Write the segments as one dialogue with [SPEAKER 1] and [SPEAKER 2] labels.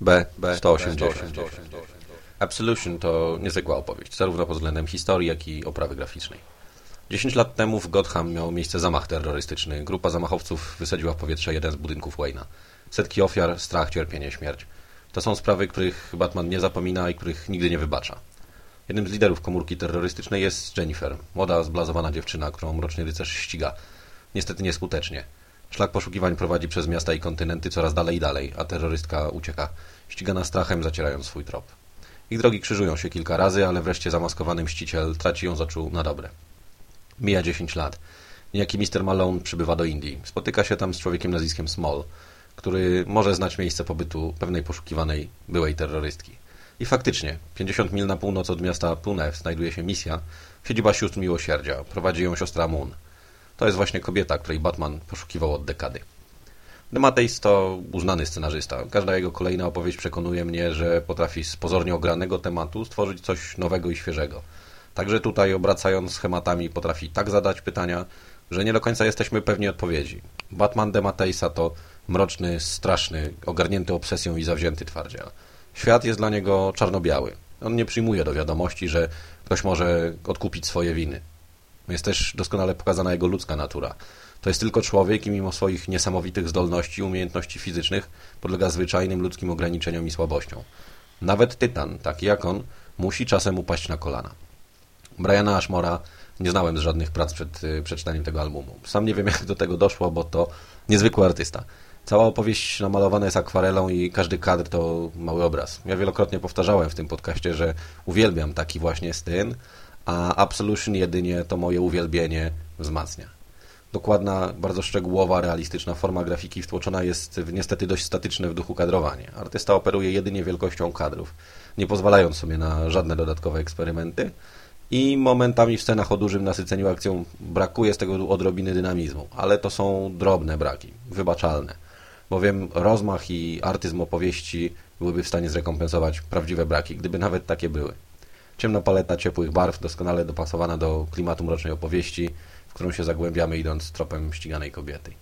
[SPEAKER 1] B. B. 180. Absolution to niezwykła opowieść, zarówno pod względem historii, jak i oprawy graficznej. 10 lat temu w Gotham miał miejsce zamach terrorystyczny. Grupa zamachowców wysadziła w powietrze jeden z budynków Wayne'a. Setki ofiar, strach, cierpienie, śmierć. To są sprawy, których Batman nie zapomina i których nigdy nie wybacza. Jednym z liderów komórki terrorystycznej jest Jennifer, młoda, zblazowana dziewczyna, którą mroczny rycerz ściga. Niestety nieskutecznie. Szlak poszukiwań prowadzi przez miasta i kontynenty coraz dalej i dalej, a terrorystka ucieka, ścigana strachem, zacierając swój trop. Ich drogi krzyżują się kilka razy, ale wreszcie zamaskowany mściciel traci ją z oczu na dobre. Mija 10 lat. Niejaki Mr. Malone przybywa do Indii. Spotyka się tam z człowiekiem nazwiskiem Small, który może znać miejsce pobytu pewnej poszukiwanej byłej terrorystki. I faktycznie, 50 mil na północ od miasta Pune znajduje się misja, siedziba sióstr miłosierdzia. Prowadzi ją siostra Moon. To jest właśnie kobieta, której Batman poszukiwał od dekady. Demateis to uznany scenarzysta. Każda jego kolejna opowieść przekonuje mnie, że potrafi z pozornie ogranego tematu stworzyć coś nowego i świeżego. Także tutaj, obracając schematami, potrafi tak zadać pytania, że nie do końca jesteśmy pewni odpowiedzi. Batman Demateisa to mroczny, straszny, ogarnięty obsesją i zawzięty twardziel. Świat jest dla niego czarno-biały. On nie przyjmuje do wiadomości, że ktoś może odkupić swoje winy. Jest też doskonale pokazana jego ludzka natura. To jest tylko człowiek i mimo swoich niesamowitych zdolności i umiejętności fizycznych podlega zwyczajnym ludzkim ograniczeniom i słabościom. Nawet tytan, taki jak on, musi czasem upaść na kolana. Briana Ashmora nie znałem z żadnych prac przed y, przeczytaniem tego albumu. Sam nie wiem, jak do tego doszło, bo to niezwykły artysta. Cała opowieść namalowana jest akwarelą i każdy kadr to mały obraz. Ja wielokrotnie powtarzałem w tym podcaście, że uwielbiam taki właśnie styl, a Absolution jedynie to moje uwielbienie wzmacnia. Dokładna, bardzo szczegółowa, realistyczna forma grafiki wtłoczona jest w niestety dość statyczne w duchu kadrowanie. Artysta operuje jedynie wielkością kadrów, nie pozwalając sobie na żadne dodatkowe eksperymenty i momentami w scenach o dużym nasyceniu akcją brakuje z tego odrobiny dynamizmu, ale to są drobne braki, wybaczalne, bowiem rozmach i artyzm opowieści byłyby w stanie zrekompensować prawdziwe braki, gdyby nawet takie były. Ciemna paleta ciepłych barw, doskonale dopasowana do klimatu mrocznej opowieści, w którą się zagłębiamy idąc tropem ściganej kobiety.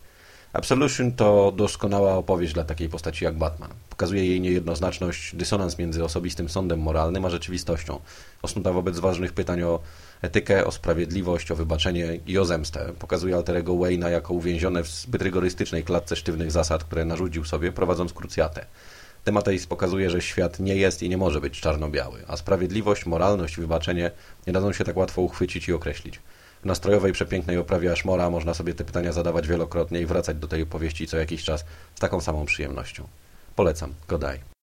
[SPEAKER 1] Absolution to doskonała opowieść dla takiej postaci jak Batman. Pokazuje jej niejednoznaczność, dysonans między osobistym sądem moralnym a rzeczywistością. Osnuta wobec ważnych pytań o etykę, o sprawiedliwość, o wybaczenie i o zemstę. Pokazuje alterego Wayne'a jako uwięzione w zbyt rygorystycznej klatce sztywnych zasad, które narzucił sobie, prowadząc krucjatę. Temateis pokazuje, że świat nie jest i nie może być czarno-biały, a sprawiedliwość, moralność wybaczenie nie dadzą się tak łatwo uchwycić i określić. W nastrojowej, przepięknej oprawie Ashmora można sobie te pytania zadawać wielokrotnie i wracać do tej opowieści co jakiś czas z taką samą przyjemnością. Polecam. Godaj.